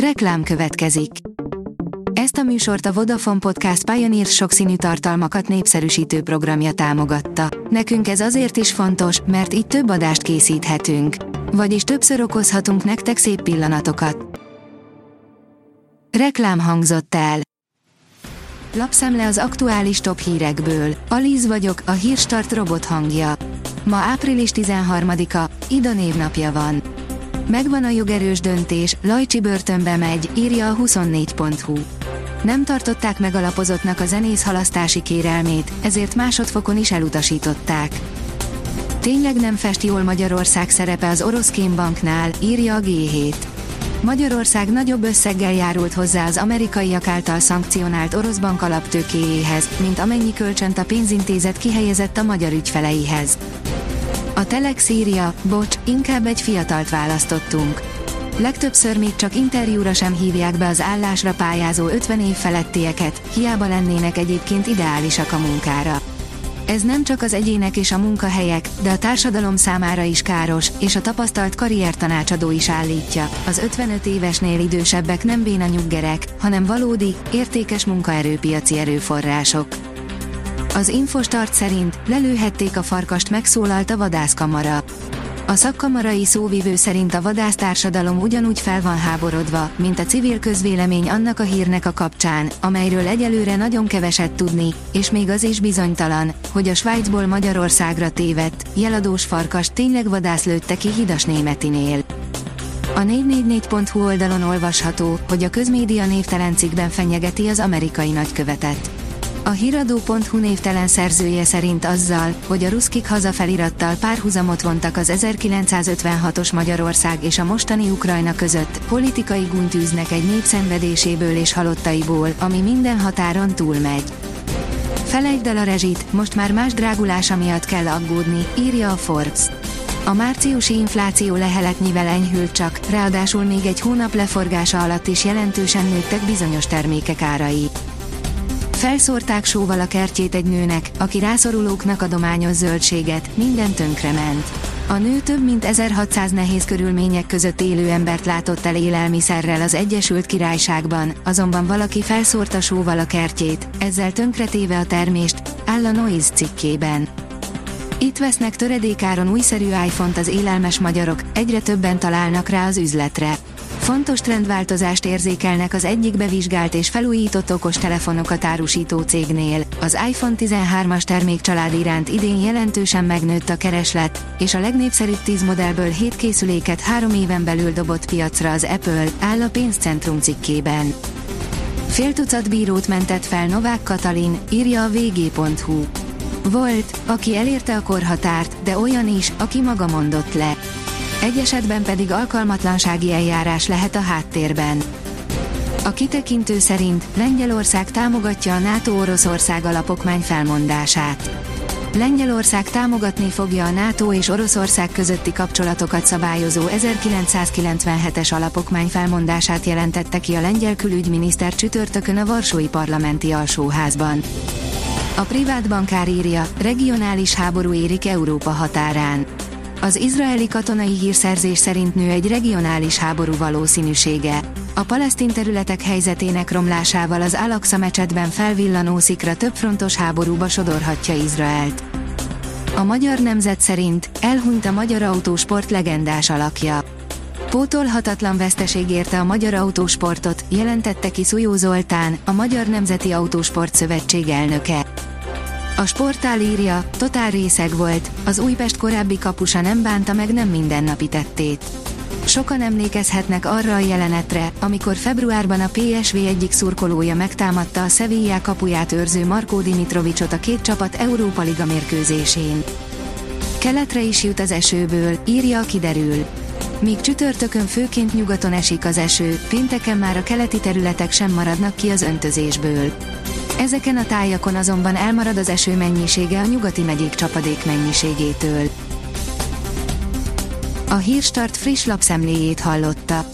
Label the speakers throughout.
Speaker 1: Reklám következik. Ezt a műsort a Vodafone Podcast Pioneer sokszínű tartalmakat népszerűsítő programja támogatta. Nekünk ez azért is fontos, mert így több adást készíthetünk. Vagyis többször okozhatunk nektek szép pillanatokat. Reklám hangzott el. Lapszemle az aktuális top hírekből. Alíz vagyok, a hírstart robot hangja. Ma április 13-a, Ida névnapja van. Megvan a jogerős döntés, Lajcsi börtönbe megy, írja a 24.hu. Nem tartották megalapozottnak a zenész halasztási kérelmét, ezért másodfokon is elutasították. Tényleg nem fest jól Magyarország szerepe az orosz kémbanknál, írja a G7. Magyarország nagyobb összeggel járult hozzá az amerikaiak által szankcionált orosz bank alaptőkéjéhez, mint amennyi kölcsönt a pénzintézet kihelyezett a magyar ügyfeleihez. A Telex írja, bocs, inkább egy fiatalt választottunk. Legtöbbször még csak interjúra sem hívják be az állásra pályázó 50 év felettieket, hiába lennének egyébként ideálisak a munkára. Ez nem csak az egyének és a munkahelyek, de a társadalom számára is káros, és a tapasztalt karriertanácsadó is állítja. Az 55 évesnél idősebbek nem béna nyuggerek, hanem valódi, értékes munkaerőpiaci erőforrások. Az Infostart szerint lelőhették a farkast megszólalt a vadászkamara. A szakkamarai szóvivő szerint a vadásztársadalom ugyanúgy fel van háborodva, mint a civil közvélemény annak a hírnek a kapcsán, amelyről egyelőre nagyon keveset tudni, és még az is bizonytalan, hogy a Svájcból Magyarországra tévedt, jeladós farkast tényleg vadász lőtte ki Hidas Németinél. A 444.hu oldalon olvasható, hogy a közmédia névtelen cikkben fenyegeti az amerikai nagykövetet. A hiradó.hu névtelen szerzője szerint azzal, hogy a ruszkik hazafelirattal párhuzamot vontak az 1956-os Magyarország és a mostani Ukrajna között, politikai guntűznek egy nép szenvedéséből és halottaiból, ami minden határon túlmegy. Felejtsd el a rezsit, most már más drágulása miatt kell aggódni, írja a Forbes. A márciusi infláció leheletnyivel enyhült csak, ráadásul még egy hónap leforgása alatt is jelentősen nőttek bizonyos termékek árai. Felszórták sóval a kertjét egy nőnek, aki rászorulóknak adományoz zöldséget, minden tönkrement. A nő több mint 1600 nehéz körülmények között élő embert látott el élelmiszerrel az Egyesült Királyságban, azonban valaki felszórta sóval a kertjét, ezzel tönkretéve a termést, áll a Noise cikkében. Itt vesznek töredékáron újszerű iPhone-t az élelmes magyarok, egyre többen találnak rá az üzletre. Fontos trendváltozást érzékelnek az egyik bevizsgált és felújított okos telefonokat árusító cégnél. Az iPhone 13-as termékcsalád iránt idén jelentősen megnőtt a kereslet, és a legnépszerűbb 10 modellből 7 készüléket három éven belül dobott piacra az Apple, áll a pénzcentrum cikkében. Fél tucat bírót mentett fel Novák Katalin, írja a vg.hu. Volt, aki elérte a korhatárt, de olyan is, aki maga mondott le. Egy esetben pedig alkalmatlansági eljárás lehet a háttérben. A kitekintő szerint Lengyelország támogatja a NATO-Oroszország alapokmány felmondását. Lengyelország támogatni fogja a NATO és Oroszország közötti kapcsolatokat szabályozó 1997-es alapokmány felmondását jelentette ki a lengyel külügyminiszter csütörtökön a Varsói Parlamenti Alsóházban. A privát bankár írja, regionális háború érik Európa határán. Az izraeli katonai hírszerzés szerint nő egy regionális háború valószínűsége. A palesztin területek helyzetének romlásával az Al-Aqsa mecsetben felvillanó szikra többfrontos háborúba sodorhatja Izraelt. A magyar nemzet szerint elhunyt a magyar autósport legendás alakja. Pótolhatatlan veszteség érte a magyar autósportot, jelentette ki Szujó Zoltán, a Magyar Nemzeti Autósport Szövetség elnöke. A sportál írja, totál részeg volt, az Újpest korábbi kapusa nem bánta meg nem mindennapi tettét. Sokan emlékezhetnek arra a jelenetre, amikor februárban a PSV egyik szurkolója megtámadta a Sevilla kapuját őrző Markó Dimitrovicsot a két csapat Európa Liga mérkőzésén. Keletre is jut az esőből, írja a kiderül. Míg csütörtökön főként nyugaton esik az eső, pénteken már a keleti területek sem maradnak ki az öntözésből. Ezeken a tájakon azonban elmarad az eső mennyisége a nyugati megyék csapadék mennyiségétől. A Hírstart friss lapszemléjét hallotta.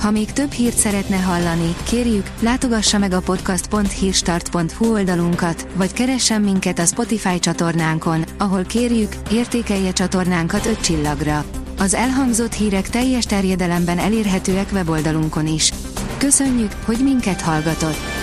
Speaker 1: Ha még több hírt szeretne hallani, kérjük, látogassa meg a podcast.hírstart.hu oldalunkat, vagy keressen minket a Spotify csatornánkon, ahol kérjük, értékelje csatornánkat 5 csillagra. Az elhangzott hírek teljes terjedelemben elérhetőek weboldalunkon is. Köszönjük, hogy minket hallgatott!